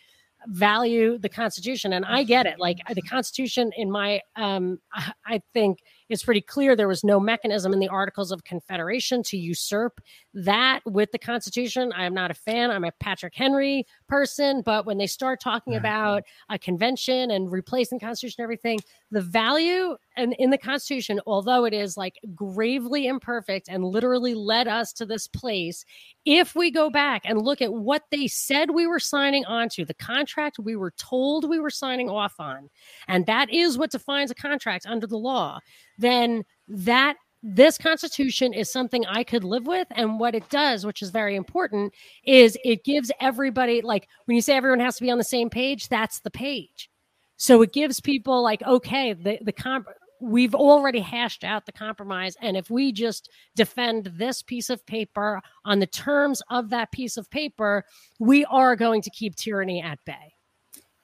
value the constitution and i get it like the constitution in my um i think it's pretty clear there was no mechanism in the Articles of Confederation to usurp that with the Constitution. I am not a fan. I'm a Patrick Henry person, but when they start talking mm-hmm. about a convention and replacing the Constitution and everything, the value and in the Constitution, although it is like gravely imperfect and literally led us to this place, if we go back and look at what they said we were signing onto, the contract we were told we were signing off on, and that is what defines a contract under the law then that this constitution is something I could live with. And what it does, which is very important, is it gives everybody, like when you say everyone has to be on the same page, that's the page. So it gives people like, okay, the, the comp, we've already hashed out the compromise. And if we just defend this piece of paper on the terms of that piece of paper, we are going to keep tyranny at bay.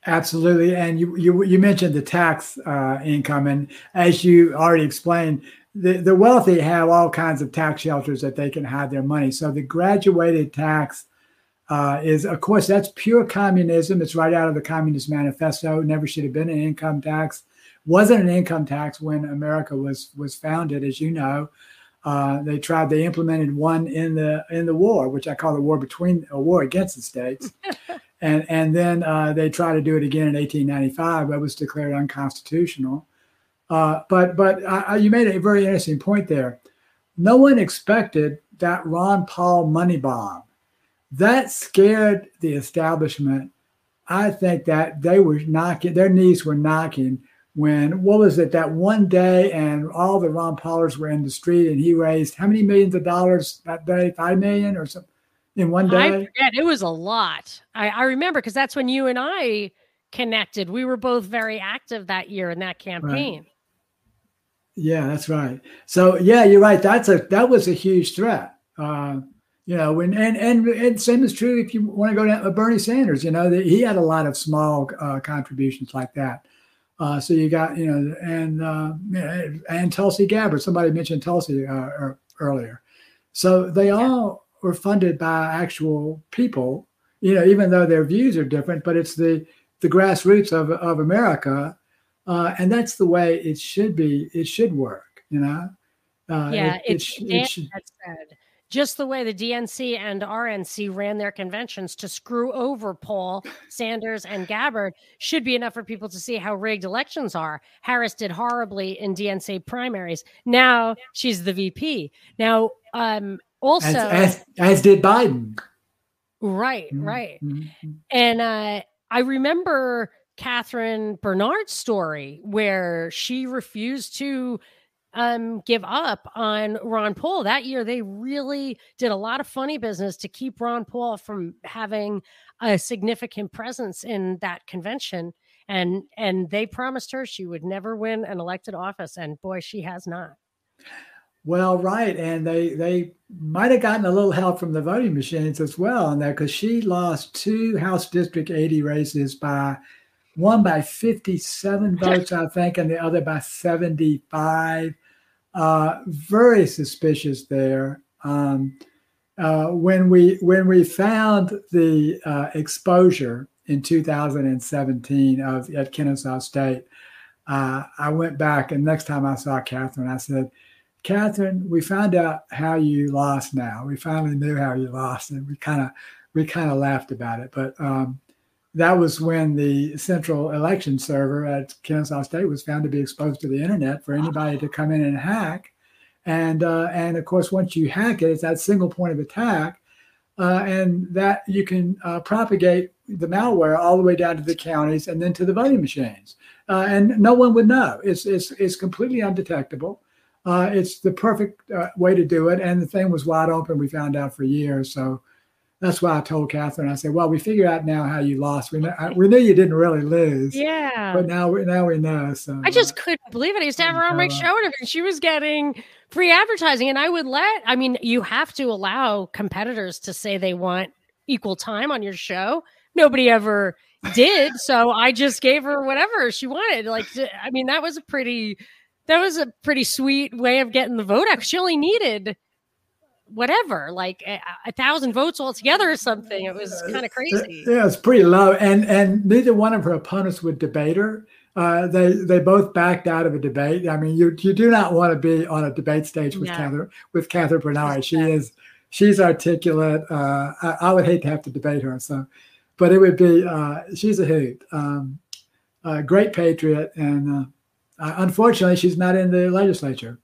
Absolutely, and you you, you mentioned the tax uh, income, and as you already explained, the, the wealthy have all kinds of tax shelters that they can hide their money. So the graduated tax uh, is, of course, that's pure communism. It's right out of the Communist Manifesto. Never should have been an income tax. Wasn't an income tax when America was was founded, as you know. Uh, they tried. They implemented one in the in the war, which I call the war between a war against the states. and and then uh, they tried to do it again in 1895, but was declared unconstitutional. Uh, but but uh, you made a very interesting point there. No one expected that Ron Paul money bomb. That scared the establishment. I think that they were knocking, their knees were knocking when what was it that one day and all the Ron Paulers were in the street and he raised how many millions of dollars that day? Five million or something in one day? I forget. It was a lot. I, I remember because that's when you and I connected. We were both very active that year in that campaign. Right. Yeah, that's right. So yeah, you're right. That's a that was a huge threat. Uh, you know, when and and and same is true if you want to go to uh, Bernie Sanders. You know, that he had a lot of small uh, contributions like that. Uh, so you got you know, and uh, and Tulsi Gabbard. Somebody mentioned Tulsi uh, er, earlier. So they all were funded by actual people. You know, even though their views are different, but it's the the grassroots of of America, uh, and that's the way it should be. It should work. You know. Uh, yeah, it, it's it, it should, said just the way the DNC and RNC ran their conventions to screw over Paul, Sanders, and Gabbard should be enough for people to see how rigged elections are. Harris did horribly in DNC primaries. Now she's the VP. Now, um, also, as, as, as did Biden. Right, mm-hmm. right. Mm-hmm. And uh, I remember Catherine Bernard's story where she refused to um, give up on Ron Paul. That year, they really did a lot of funny business to keep Ron Paul from having a significant presence in that convention. And and they promised her she would never win an elected office, and boy, she has not. Well, right, and they they might have gotten a little help from the voting machines as well on that because she lost two House District 80 races by one by 57 votes, I think, and the other by 75 uh, very suspicious there. Um, uh, when we when we found the uh, exposure in 2017 of at Kennesaw State, uh, I went back and next time I saw Catherine, I said, "Catherine, we found out how you lost. Now we finally knew how you lost, and we kind of we kind of laughed about it. But um, that was when the central election server at Kennesaw State was found to be exposed to the internet for anybody to come in and hack. And uh, and of course, once you hack it, it's that single point of attack, uh, and that you can uh, propagate the malware all the way down to the counties and then to the voting machines, uh, and no one would know. It's it's it's completely undetectable. Uh, it's the perfect uh, way to do it, and the thing was wide open. We found out for years, so that's why I told Catherine. I said, "Well, we figure out now how you lost. We know, we knew you didn't really lose. Yeah, but now we now we know." So I just uh, couldn't believe it. I used to have her on my uh, show, and she was getting free advertising, and I would let. I mean, you have to allow competitors to say they want equal time on your show. Nobody ever did, so I just gave her whatever she wanted. Like, I mean, that was a pretty that was a pretty sweet way of getting the vote out. She only needed whatever, like a, a, thousand votes altogether or something. It was kind of crazy. Yeah, it's pretty low, and and neither one of her opponents would debate her. Uh, they they both backed out of a debate. I mean, you you do not want to be on a debate stage with Catherine with Catherine Bernard. She is she's articulate. Uh, I, I, would hate to have to debate her. So, but it would be uh, she's a hoot. Um, a great patriot, and uh, unfortunately, she's not in the legislature.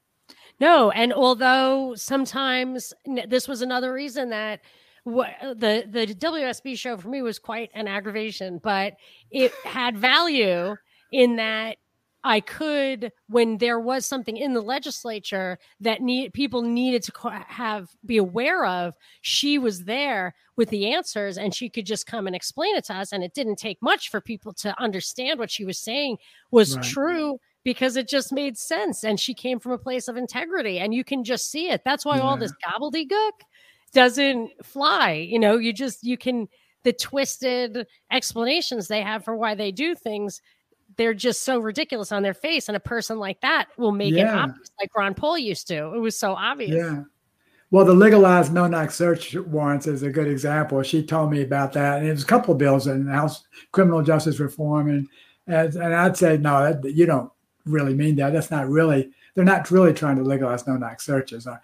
No, and although sometimes this was another reason that uh, the the WSB show for me was quite an aggravation, but it had value in that I could, when there was something in the legislature that need people needed to have be aware of, she was there with the answers, and she could just come and explain it to us. And it didn't take much for people to understand what she was saying was right. true because it just made sense. And she came from a place of integrity, and you can just see it. That's why yeah. all this gobbledygook doesn't fly. You know, you just, you can, the twisted explanations they have for why they do things, they're just so ridiculous on their face. And a person like that will make yeah. it obvious, like Ron Paul used to. It was so obvious. Yeah. Well, the legalized no knock search warrants is a good example. She told me about that. And it was a couple of bills in House criminal justice reform. And, and, and I'd say, no, that, you don't really mean that. That's not really they're not really trying to legalize no knock searches. Uh,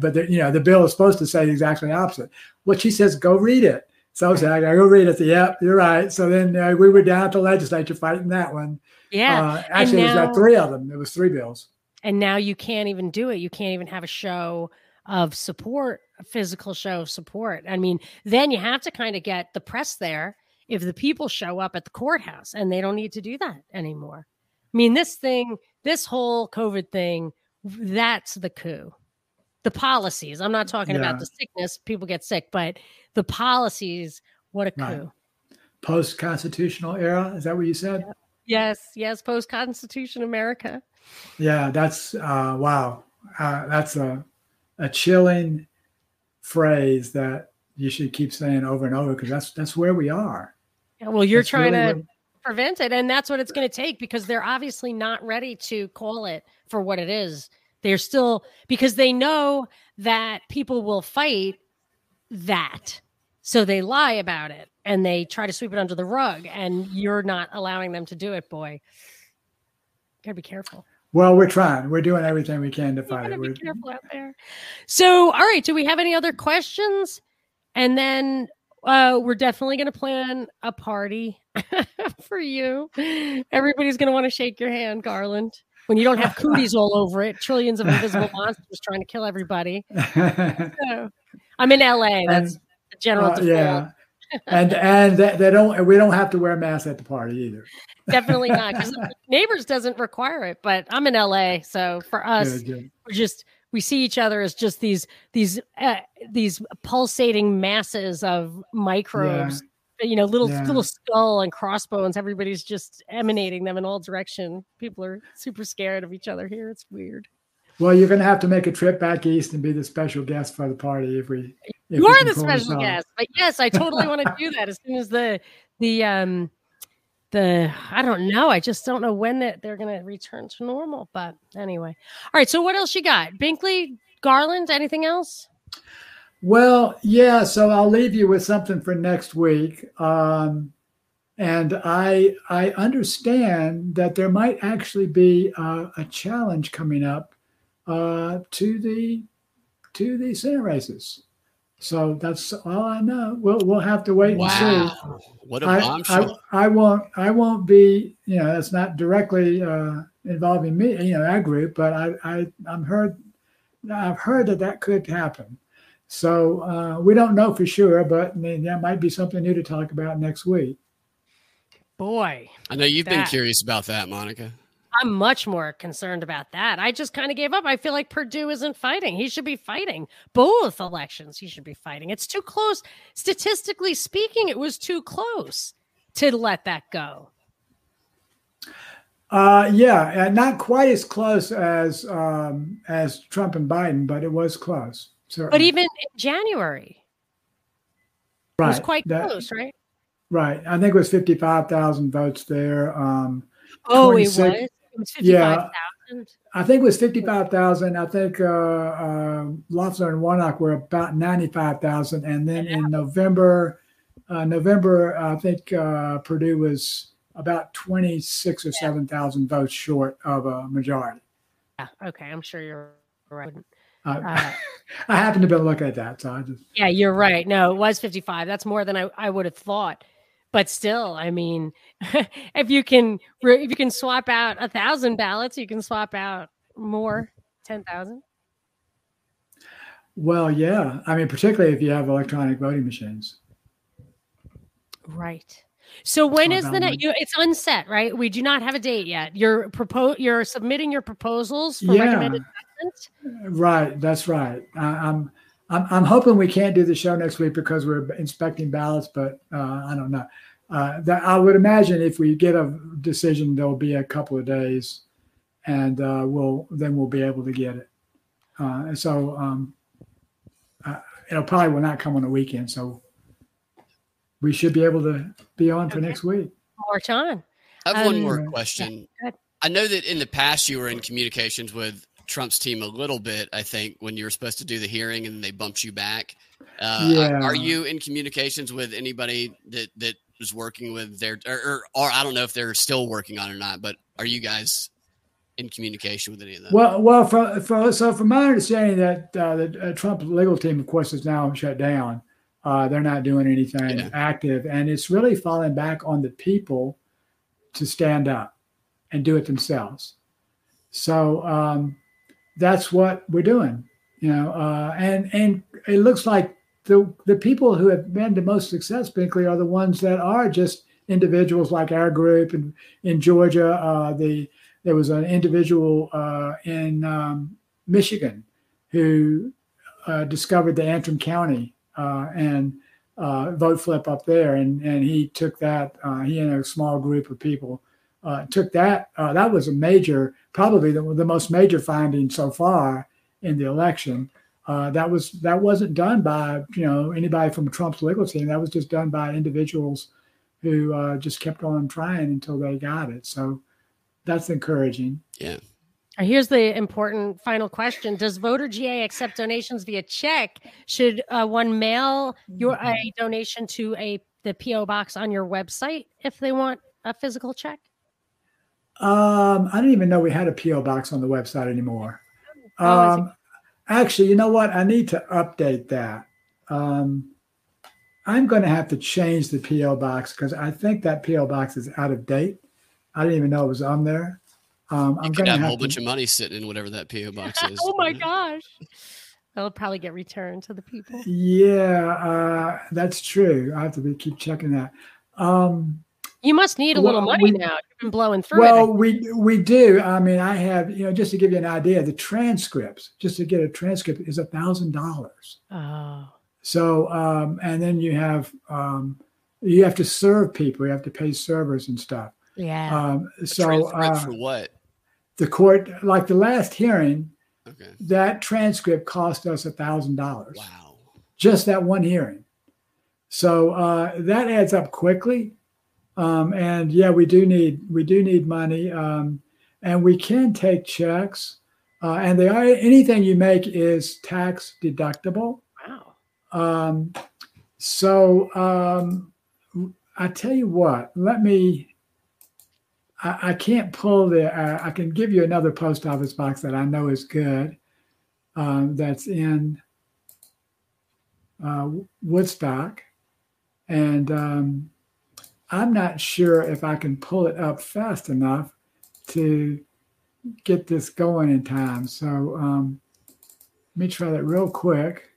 but you know the bill is supposed to say exactly opposite. What she says, go read it. So I said, I go read it. Yep, you're right. So then uh, we were down at the legislature fighting that one. Yeah, uh, actually, now, it was like three of them. It was three bills. And now you can't even do it. You can't even have a show of support, a physical show of support. I mean, then you have to kind of get the press there if the people show up at the courthouse, and they don't need to do that anymore. I mean, this thing, this whole COVID thing, that's the coup. The policies. I'm not talking yeah. about the sickness, people get sick, but the policies, what a coup. Right. Post constitutional era. Is that what you said? Yes, yes, post constitution America. Yeah, that's uh, wow. Uh, that's a a chilling phrase that you should keep saying over and over because that's that's where we are. Yeah, well, you're that's trying really to prevent it. And that's what it's going to take because they're obviously not ready to call it for what it is. They're still, because they know that people will fight that. So they lie about it and they try to sweep it under the rug. And you're not allowing them to do it, boy. Gotta be careful. Well, we're trying. We're doing everything we can to fight it. Be careful out there. So, all right. Do we have any other questions? And then uh, we're definitely going to plan a party for you. Everybody's going to want to shake your hand, Garland. When you don't have cooties all over it, trillions of invisible monsters trying to kill everybody. So, I'm in LA. That's and, the general. Uh, yeah, and and they, don't. We don't have to wear masks at the party either. Definitely not because neighbors doesn't require it. But I'm in LA, so for us, good, good. we're just we see each other as just these these uh, these pulsating masses of microbes yeah. you know little yeah. little skull and crossbones. Everybody's just emanating them in all direction people are super scared of each other here. It's weird. Well you're going to have to make a trip back east and be the special guest for the party if we if you are the special guest but yes i totally want to do that. As soon as the the um the I don't know. I just don't know when that they're going to return to normal. But anyway, all right. So what else you got? Binkley, Garland, anything else? Well, yeah. So I'll leave you with something for next week. Um, and I I understand that there might actually be a, a challenge coming up uh, to the to the Senate races. So that's all I know. We'll we'll have to wait wow. and see. What a bombshell! I, I, won't I won't be you know it's not directly uh, involving me you know that group, but I I I'm heard I've heard that that could happen. So uh, we don't know for sure, but I mean, that might be something new to talk about next week. Boy, I know you've that. been curious about that, Monica. I'm much more concerned about that. I just kind of gave up. I feel like Perdue isn't fighting. He should be fighting both elections. He should be fighting. It's too close. Statistically speaking, it was too close to let that go. Uh, yeah, not quite as close as um, as Trump and Biden, but it was close. Certainly. But even in January, right. it was quite that, close, right? Right. I think it was fifty five thousand votes there. Um, oh, it was yeah, I think it was 55,000. I think uh, uh, and Warnock were about 95,000. And then in November, uh, November, I think uh, Perdue was about 26 or 7,000 votes short of a majority. Yeah. Okay. I'm sure you're right. Uh, I happen to be looking at that. So I just. Yeah, you're right. No, it was 55. That's more than I, I would have thought but still i mean if you can if you can swap out a thousand ballots you can swap out more 10,000 well yeah i mean particularly if you have electronic voting machines right so when is the next? It's unset, right? We do not have a date yet. You're propose. You're submitting your proposals for yeah. recommended Right. That's right. I, I'm. I'm, I'm hoping we can't do the show next week because we're inspecting ballots, but uh, I don't know. Uh, that I would imagine if we get a decision, there'll be a couple of days, and uh, we'll then we'll be able to get it. Uh, and so um, uh, it'll probably will not come on the weekend, so we should be able to be on for next week. More time. I have um, one more question. I know that in the past you were in communications with Trump's team a little bit, I think, when you were supposed to do the hearing and they bumped you back. Uh, yeah. Are you in communications with anybody that, that is working with their, or, or, or, I don't know if they're still working on it or not, but are you guys in communication with any of them? Well, well, for, for, so from my understanding that uh, the uh, Trump legal team, of course, is now shut down. Uh, they're not doing anything yeah. active, and it's really falling back on the people to stand up and do it themselves. So um, that's what we're doing, you know. Uh, and and it looks like the the people who have been the most success, Binkley, are the ones that are just individuals like our group and in Georgia. Uh, the there was an individual uh, in um, Michigan who uh, discovered the Antrim County uh, and uh, vote flip up there, and and he took that. he and a small group of people took that. that was a major probably the, the most major finding so far in the election. Uh, that was that wasn't done by you know anybody from Trump's legal team. That was just done by individuals who uh, just kept on trying until they got it. So that's encouraging. Yeah. Uh, Here's the important final question: Does Voter GA accept donations via check? Should uh, one mail your a donation to a the PO box on your website if they want a physical check? Um, I didn't even know we had a PO box on the website anymore. Oh, Um, actually, you know what? I need to update that. Um, I'm going to have to change the PO box because I think that PO box is out of date. I didn't even know it was on there. Um, You I'm could going to have a have whole bunch of money sitting in whatever that PO box is. oh my gosh, that'll probably get returned to the people. Yeah, uh, that's true. I have to be, keep checking that. Um, You must need a little money we- now. You've been blowing through well, it. we we do. I mean, I have you know just to give you an idea, the transcripts just to get a transcript is a thousand dollars. Oh, So, um, and then you have um, you have to serve people. You have to pay servers and stuff. yeah. Um, so transcript uh, for what? the court, like the last hearing, Okay. that transcript cost us a thousand dollars. Wow. Just that one hearing. So uh, that adds up quickly. Um, and yeah, we do need we do need money, um, and we can take checks. Uh, and they are anything you make is tax deductible. wow. Um, so um, I tell you what, let me. I, I can't pull the. Uh, I can give you another post office box that I know is good. Um, that's in uh, Woodstock, and um, I'm not sure if I can pull it up fast enough to get this going in time. So um, let me try that real quick.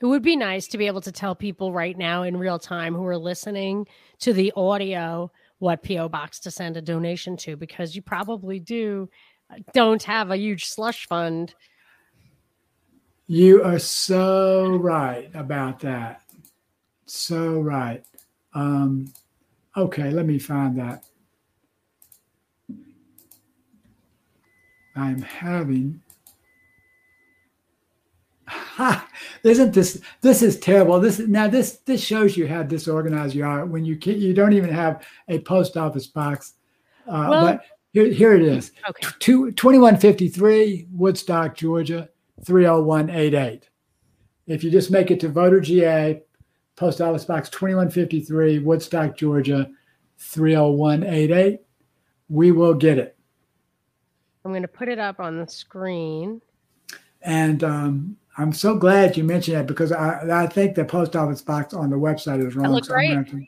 It would be nice to be able to tell people right now in real time who are listening to the audio what PO box to send a donation to because you probably do uh, don't have a huge slush fund. You are so right about that. So right. Um, okay, let me find that. I'm having. Ha! Isn't this this is terrible? This now this this shows you how disorganized you are when you can't. you don't even have a post office box. Uh, Well- but here, here it is. Okay. Two, 2153 Woodstock, Georgia, 30188. If you just make it to voter GA, post office box 2153 Woodstock, Georgia, 30188, we will get it. I'm going to put it up on the screen. And um, I'm so glad you mentioned that because I, I think the post office box on the website is wrong. so I'm right. gonna to-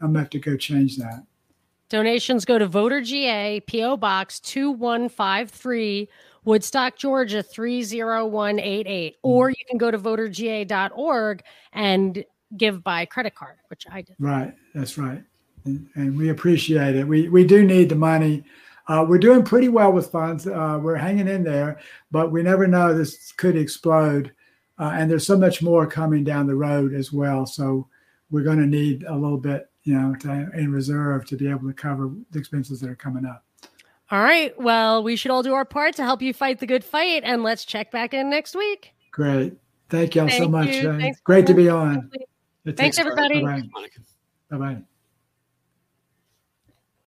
I'm to have to go change that. Donations go to Voter GA, PO Box 2153, Woodstock, Georgia 30188. Or you can go to voterga.org and give by credit card, which I did. Right, that's right, and, and we appreciate it. We we do need the money. Uh, we're doing pretty well with funds. Uh, we're hanging in there, but we never know this could explode, uh, and there's so much more coming down the road as well. So we're going to need a little bit, you know, to, in reserve to be able to cover the expenses that are coming up. All right. Well, we should all do our part to help you fight the good fight. And let's check back in next week. Great, thank y'all so much. you. Uh, Thanks, great to be on. Thanks, everybody. Bye bye.